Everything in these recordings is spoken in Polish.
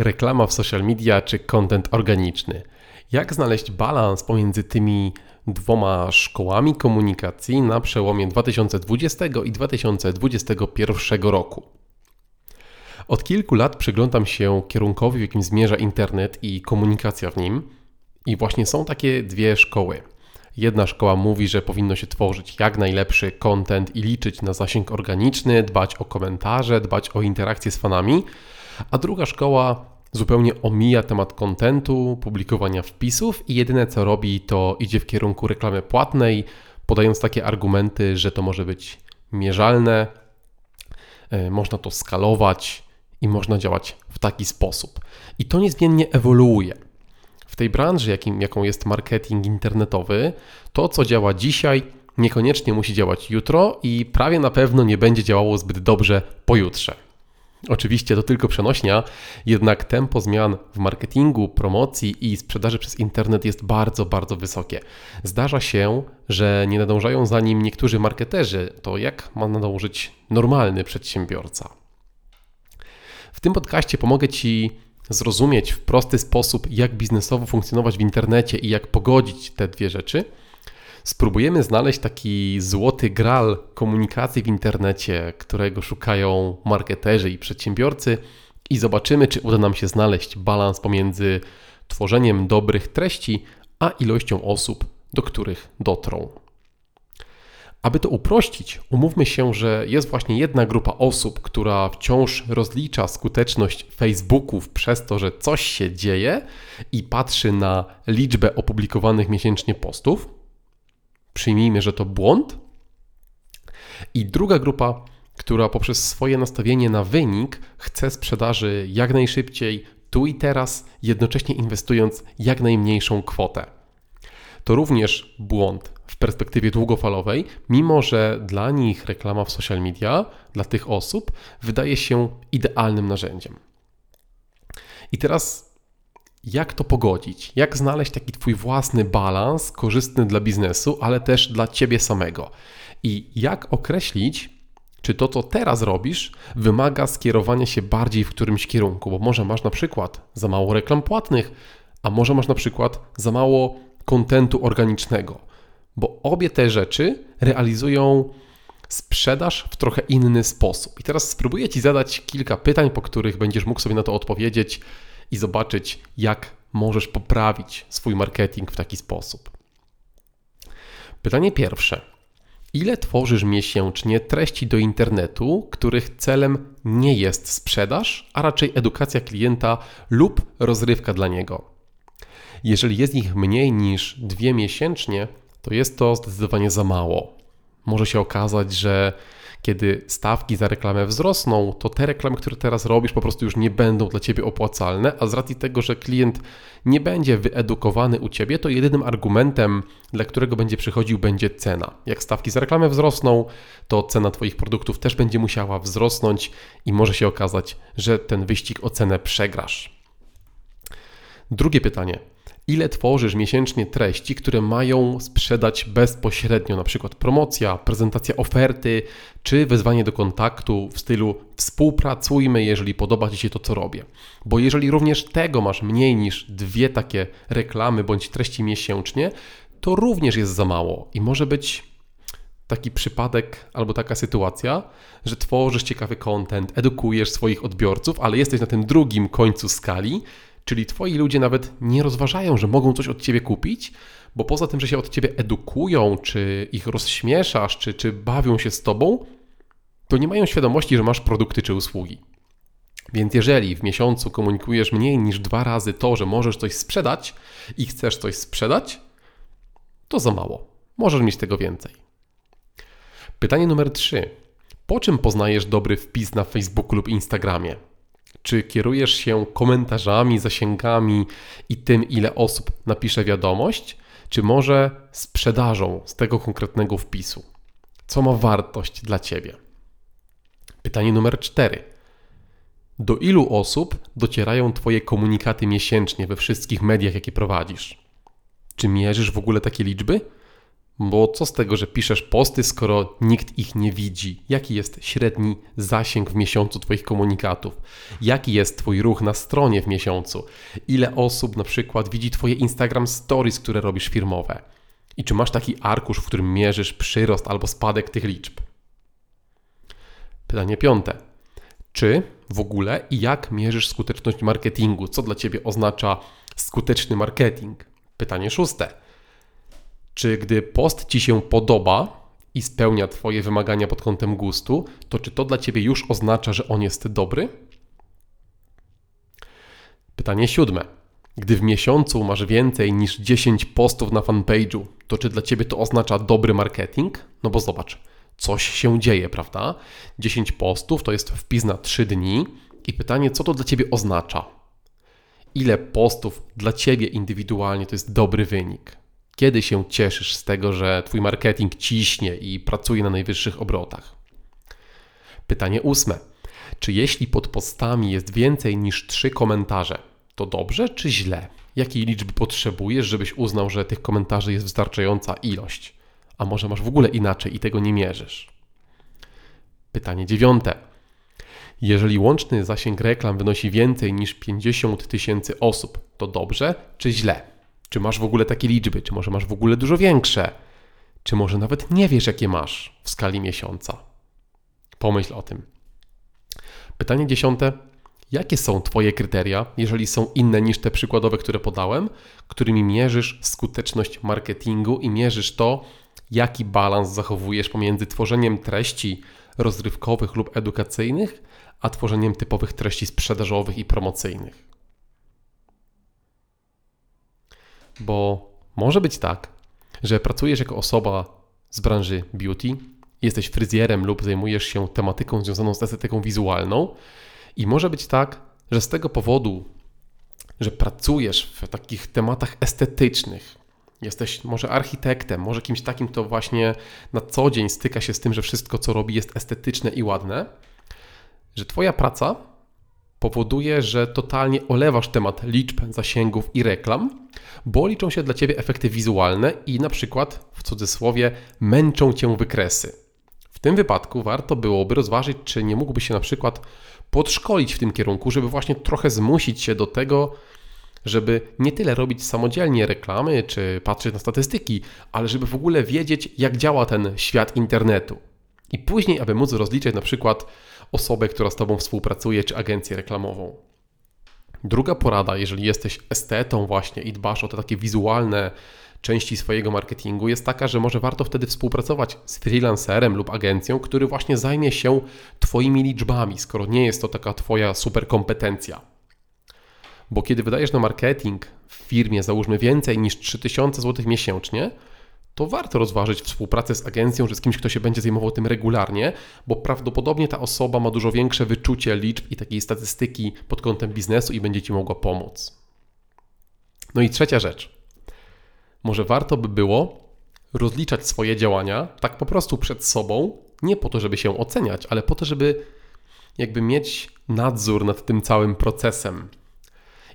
reklama w social media czy content organiczny. Jak znaleźć balans pomiędzy tymi dwoma szkołami komunikacji na przełomie 2020 i 2021 roku? Od kilku lat przyglądam się kierunkowi, w jakim zmierza internet i komunikacja w nim, i właśnie są takie dwie szkoły. Jedna szkoła mówi, że powinno się tworzyć jak najlepszy content i liczyć na zasięg organiczny, dbać o komentarze, dbać o interakcje z fanami, a druga szkoła zupełnie omija temat kontentu, publikowania wpisów i jedyne co robi to idzie w kierunku reklamy płatnej, podając takie argumenty, że to może być mierzalne, e, można to skalować i można działać w taki sposób. I to niezmiennie ewoluuje. W tej branży, jakim, jaką jest marketing internetowy, to co działa dzisiaj, niekoniecznie musi działać jutro i prawie na pewno nie będzie działało zbyt dobrze pojutrze. Oczywiście to tylko przenośnia, jednak tempo zmian w marketingu, promocji i sprzedaży przez internet jest bardzo, bardzo wysokie. Zdarza się, że nie nadążają za nim niektórzy marketerzy. To jak ma nadążyć normalny przedsiębiorca? W tym podcaście pomogę Ci zrozumieć w prosty sposób, jak biznesowo funkcjonować w internecie i jak pogodzić te dwie rzeczy – spróbujemy znaleźć taki złoty gral komunikacji w internecie, którego szukają marketerzy i przedsiębiorcy, i zobaczymy, czy uda nam się znaleźć balans pomiędzy tworzeniem dobrych treści, a ilością osób, do których dotrą. Aby to uprościć, umówmy się, że jest właśnie jedna grupa osób, która wciąż rozlicza skuteczność Facebooków przez to, że coś się dzieje i patrzy na liczbę opublikowanych miesięcznie postów przyjmijmy, że to błąd. I druga grupa, która poprzez swoje nastawienie na wynik chce sprzedaży jak najszybciej, tu i teraz, jednocześnie inwestując jak najmniejszą kwotę. To również błąd w perspektywie długofalowej, mimo że dla nich reklama w social media, dla tych osób, wydaje się idealnym narzędziem. I teraz jak to pogodzić? Jak znaleźć taki Twój własny balans, korzystny dla biznesu, ale też dla Ciebie samego? I jak określić, czy to, co teraz robisz, wymaga skierowania się bardziej w którymś kierunku? Bo może masz na przykład za mało reklam płatnych, a może masz na przykład za mało kontentu organicznego. Bo obie te rzeczy realizują sprzedaż w trochę inny sposób. I teraz spróbuję Ci zadać kilka pytań, po których będziesz mógł sobie na to odpowiedzieć i zobaczyć, jak możesz poprawić swój marketing w taki sposób. Pytanie pierwsze. Ile tworzysz miesięcznie treści do internetu, których celem nie jest sprzedaż, a raczej edukacja klienta lub rozrywka dla niego? Jeżeli jest ich mniej niż dwie miesięcznie, to jest to zdecydowanie za mało. Może się okazać, że kiedy stawki za reklamę wzrosną, to te reklamy, które teraz robisz, po prostu już nie będą dla ciebie opłacalne, a z racji tego, że klient nie będzie wyedukowany u ciebie, to jedynym argumentem, dla którego będzie przychodził, będzie cena. Jak stawki za reklamę wzrosną, to cena Twoich produktów też będzie musiała wzrosnąć i może się okazać, że ten wyścig o cenę przegrasz. Drugie pytanie ile tworzysz miesięcznie treści, które mają sprzedać bezpośrednio, na przykład promocja, prezentacja oferty, czy wezwanie do kontaktu w stylu współpracujmy, jeżeli podoba Ci się to, co robię. Bo jeżeli również tego masz mniej niż dwie takie reklamy bądź treści miesięcznie, to również jest za mało i może być taki przypadek albo taka sytuacja, że tworzysz ciekawy content, edukujesz swoich odbiorców, ale jesteś na tym drugim końcu skali Czyli twoi ludzie nawet nie rozważają, że mogą coś od ciebie kupić, bo poza tym, że się od ciebie edukują, czy ich rozśmieszasz, czy, czy bawią się z tobą, to nie mają świadomości, że masz produkty czy usługi. Więc jeżeli w miesiącu komunikujesz mniej niż dwa razy to, że możesz coś sprzedać i chcesz coś sprzedać, to za mało. Możesz mieć tego więcej. Pytanie numer trzy. Po czym poznajesz dobry wpis na Facebooku lub Instagramie? Czy kierujesz się komentarzami, zasięgami i tym, ile osób napisze wiadomość, czy może sprzedażą z tego konkretnego wpisu? Co ma wartość dla Ciebie? Pytanie numer cztery. Do ilu osób docierają Twoje komunikaty miesięcznie we wszystkich mediach, jakie prowadzisz? Czy mierzysz w ogóle takie liczby? Bo co z tego, że piszesz posty, skoro nikt ich nie widzi? Jaki jest średni zasięg w miesiącu Twoich komunikatów? Jaki jest Twój ruch na stronie w miesiącu? Ile osób na przykład widzi Twoje Instagram Stories, które robisz firmowe? I czy masz taki arkusz, w którym mierzysz przyrost albo spadek tych liczb? Pytanie piąte. Czy w ogóle i jak mierzysz skuteczność marketingu? Co dla Ciebie oznacza skuteczny marketing? Pytanie szóste. Czy gdy post Ci się podoba i spełnia Twoje wymagania pod kątem gustu, to czy to dla Ciebie już oznacza, że on jest dobry? Pytanie siódme. Gdy w miesiącu masz więcej niż 10 postów na fanpage'u, to czy dla Ciebie to oznacza dobry marketing? No bo zobacz, coś się dzieje, prawda? 10 postów to jest wpis na 3 dni i pytanie, co to dla Ciebie oznacza? Ile postów dla Ciebie indywidualnie to jest dobry wynik? Kiedy się cieszysz z tego, że Twój marketing ciśnie i pracuje na najwyższych obrotach? Pytanie ósme. Czy jeśli pod postami jest więcej niż 3 komentarze, to dobrze czy źle? Jakiej liczby potrzebujesz, żebyś uznał, że tych komentarzy jest wystarczająca ilość? A może masz w ogóle inaczej i tego nie mierzysz? Pytanie dziewiąte. Jeżeli łączny zasięg reklam wynosi więcej niż 50 tysięcy osób, to dobrze czy źle? Czy masz w ogóle takie liczby? Czy może masz w ogóle dużo większe? Czy może nawet nie wiesz, jakie masz w skali miesiąca? Pomyśl o tym. Pytanie dziesiąte. Jakie są Twoje kryteria, jeżeli są inne niż te przykładowe, które podałem, którymi mierzysz skuteczność marketingu i mierzysz to, jaki balans zachowujesz pomiędzy tworzeniem treści rozrywkowych lub edukacyjnych, a tworzeniem typowych treści sprzedażowych i promocyjnych? Bo może być tak, że pracujesz jako osoba z branży beauty, jesteś fryzjerem lub zajmujesz się tematyką związaną z estetyką wizualną, i może być tak, że z tego powodu, że pracujesz w takich tematach estetycznych, jesteś może architektem, może kimś takim, kto właśnie na co dzień styka się z tym, że wszystko, co robi, jest estetyczne i ładne, że Twoja praca powoduje, że totalnie olewasz temat liczb, zasięgów i reklam, bo liczą się dla Ciebie efekty wizualne i na przykład, w cudzysłowie, męczą Cię wykresy. W tym wypadku warto byłoby rozważyć, czy nie mógłby się na przykład podszkolić w tym kierunku, żeby właśnie trochę zmusić się do tego, żeby nie tyle robić samodzielnie reklamy czy patrzeć na statystyki, ale żeby w ogóle wiedzieć, jak działa ten świat internetu. I później, aby móc rozliczyć na przykład osobę, która z Tobą współpracuje, czy agencję reklamową. Druga porada, jeżeli jesteś estetą właśnie i dbasz o te takie wizualne części swojego marketingu jest taka, że może warto wtedy współpracować z freelancerem lub agencją, który właśnie zajmie się Twoimi liczbami, skoro nie jest to taka Twoja super kompetencja. Bo kiedy wydajesz na marketing w firmie, załóżmy więcej niż 3000 zł miesięcznie, to warto rozważyć współpracę z agencją, że z kimś, kto się będzie zajmował tym regularnie, bo prawdopodobnie ta osoba ma dużo większe wyczucie liczb i takiej statystyki pod kątem biznesu i będzie Ci mogła pomóc. No i trzecia rzecz może warto by było rozliczać swoje działania tak po prostu przed sobą, nie po to, żeby się oceniać, ale po to, żeby jakby mieć nadzór nad tym całym procesem.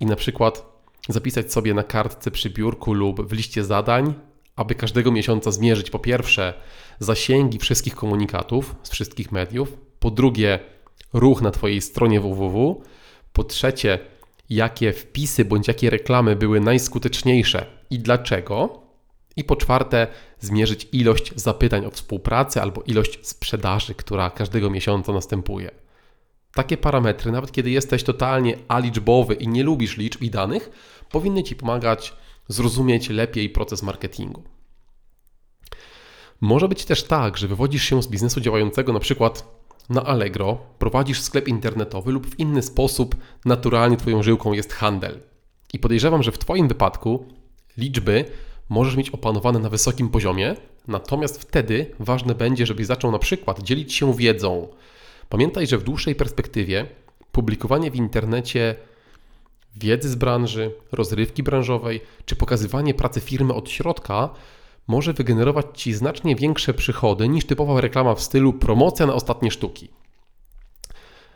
I na przykład zapisać sobie na kartce przy biurku lub w liście zadań, aby każdego miesiąca zmierzyć po pierwsze zasięgi wszystkich komunikatów z wszystkich mediów, po drugie ruch na Twojej stronie www, po trzecie jakie wpisy bądź jakie reklamy były najskuteczniejsze i dlaczego. I po czwarte, zmierzyć ilość zapytań o współpracę albo ilość sprzedaży, która każdego miesiąca następuje. Takie parametry, nawet kiedy jesteś totalnie aliczbowy i nie lubisz liczb i danych, powinny Ci pomagać zrozumieć lepiej proces marketingu. Może być też tak, że wywodzisz się z biznesu działającego na przykład na Allegro, prowadzisz sklep internetowy lub w inny sposób naturalnie Twoją żyłką jest handel. I podejrzewam, że w Twoim wypadku liczby możesz mieć opanowane na wysokim poziomie, natomiast wtedy ważne będzie, żebyś zaczął na przykład dzielić się wiedzą. Pamiętaj, że w dłuższej perspektywie publikowanie w internecie wiedzy z branży, rozrywki branżowej czy pokazywanie pracy firmy od środka może wygenerować Ci znacznie większe przychody niż typowa reklama w stylu promocja na ostatnie sztuki.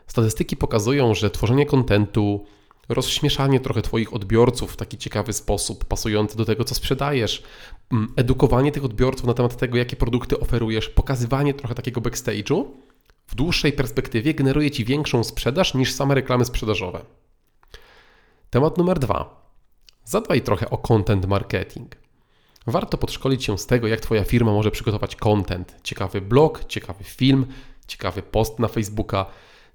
Statystyki pokazują, że tworzenie kontentu, rozśmieszanie trochę Twoich odbiorców w taki ciekawy sposób, pasujący do tego, co sprzedajesz, mm, edukowanie tych odbiorców na temat tego, jakie produkty oferujesz, pokazywanie trochę takiego backstage'u, w dłuższej perspektywie generuje Ci większą sprzedaż niż same reklamy sprzedażowe. Temat numer dwa. Zadbaj trochę o content marketing. Warto podszkolić się z tego, jak Twoja firma może przygotować content. Ciekawy blog, ciekawy film, ciekawy post na Facebooka.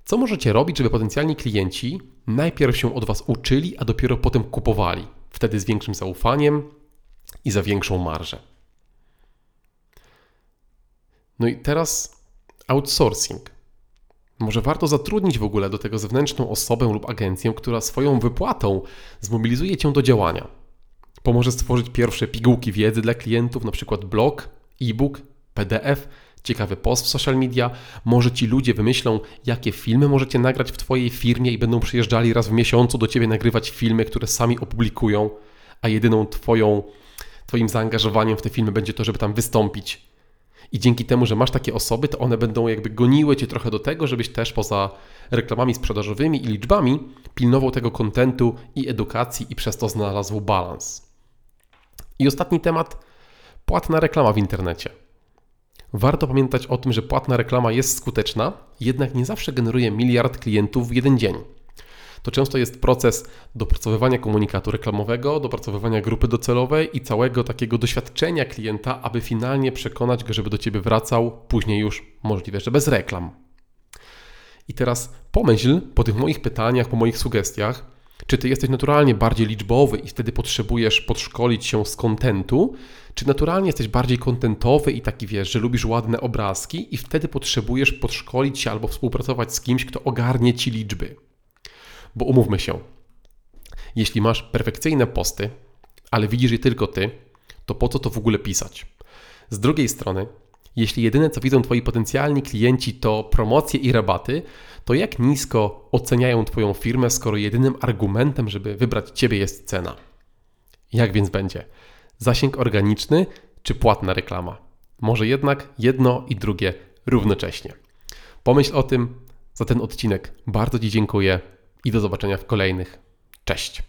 Co możecie robić, żeby potencjalni klienci najpierw się od Was uczyli, a dopiero potem kupowali? Wtedy z większym zaufaniem i za większą marżę. No i teraz outsourcing. Może warto zatrudnić w ogóle do tego zewnętrzną osobę lub agencję, która swoją wypłatą zmobilizuje cię do działania. Pomoże stworzyć pierwsze pigułki wiedzy dla klientów, np. blog, e-book, PDF, ciekawy post w social media. Może ci ludzie wymyślą, jakie filmy możecie nagrać w Twojej firmie i będą przyjeżdżali raz w miesiącu do Ciebie nagrywać filmy, które sami opublikują, a jedyną Twoją, Twoim zaangażowaniem w te filmy będzie to, żeby tam wystąpić i dzięki temu, że masz takie osoby, to one będą jakby goniły cię trochę do tego, żebyś też poza reklamami sprzedażowymi i liczbami pilnował tego kontentu i edukacji i przez to znalazł balans. I ostatni temat płatna reklama w internecie. Warto pamiętać o tym, że płatna reklama jest skuteczna, jednak nie zawsze generuje miliard klientów w jeden dzień to często jest proces dopracowywania komunikatu reklamowego, dopracowywania grupy docelowej i całego takiego doświadczenia klienta, aby finalnie przekonać go, żeby do ciebie wracał, później już możliwe, że bez reklam. I teraz pomyśl po tych moich pytaniach, po moich sugestiach, czy ty jesteś naturalnie bardziej liczbowy i wtedy potrzebujesz podszkolić się z kontentu, czy naturalnie jesteś bardziej kontentowy i taki wiesz, że lubisz ładne obrazki i wtedy potrzebujesz podszkolić się albo współpracować z kimś, kto ogarnie ci liczby. Bo umówmy się, jeśli masz perfekcyjne posty, ale widzisz je tylko ty, to po co to w ogóle pisać? Z drugiej strony, jeśli jedyne co widzą Twoi potencjalni klienci to promocje i rabaty, to jak nisko oceniają Twoją firmę, skoro jedynym argumentem, żeby wybrać Ciebie jest cena? Jak więc będzie? Zasięg organiczny czy płatna reklama? Może jednak jedno i drugie równocześnie. Pomyśl o tym. Za ten odcinek bardzo Ci dziękuję i do zobaczenia w kolejnych. Cześć!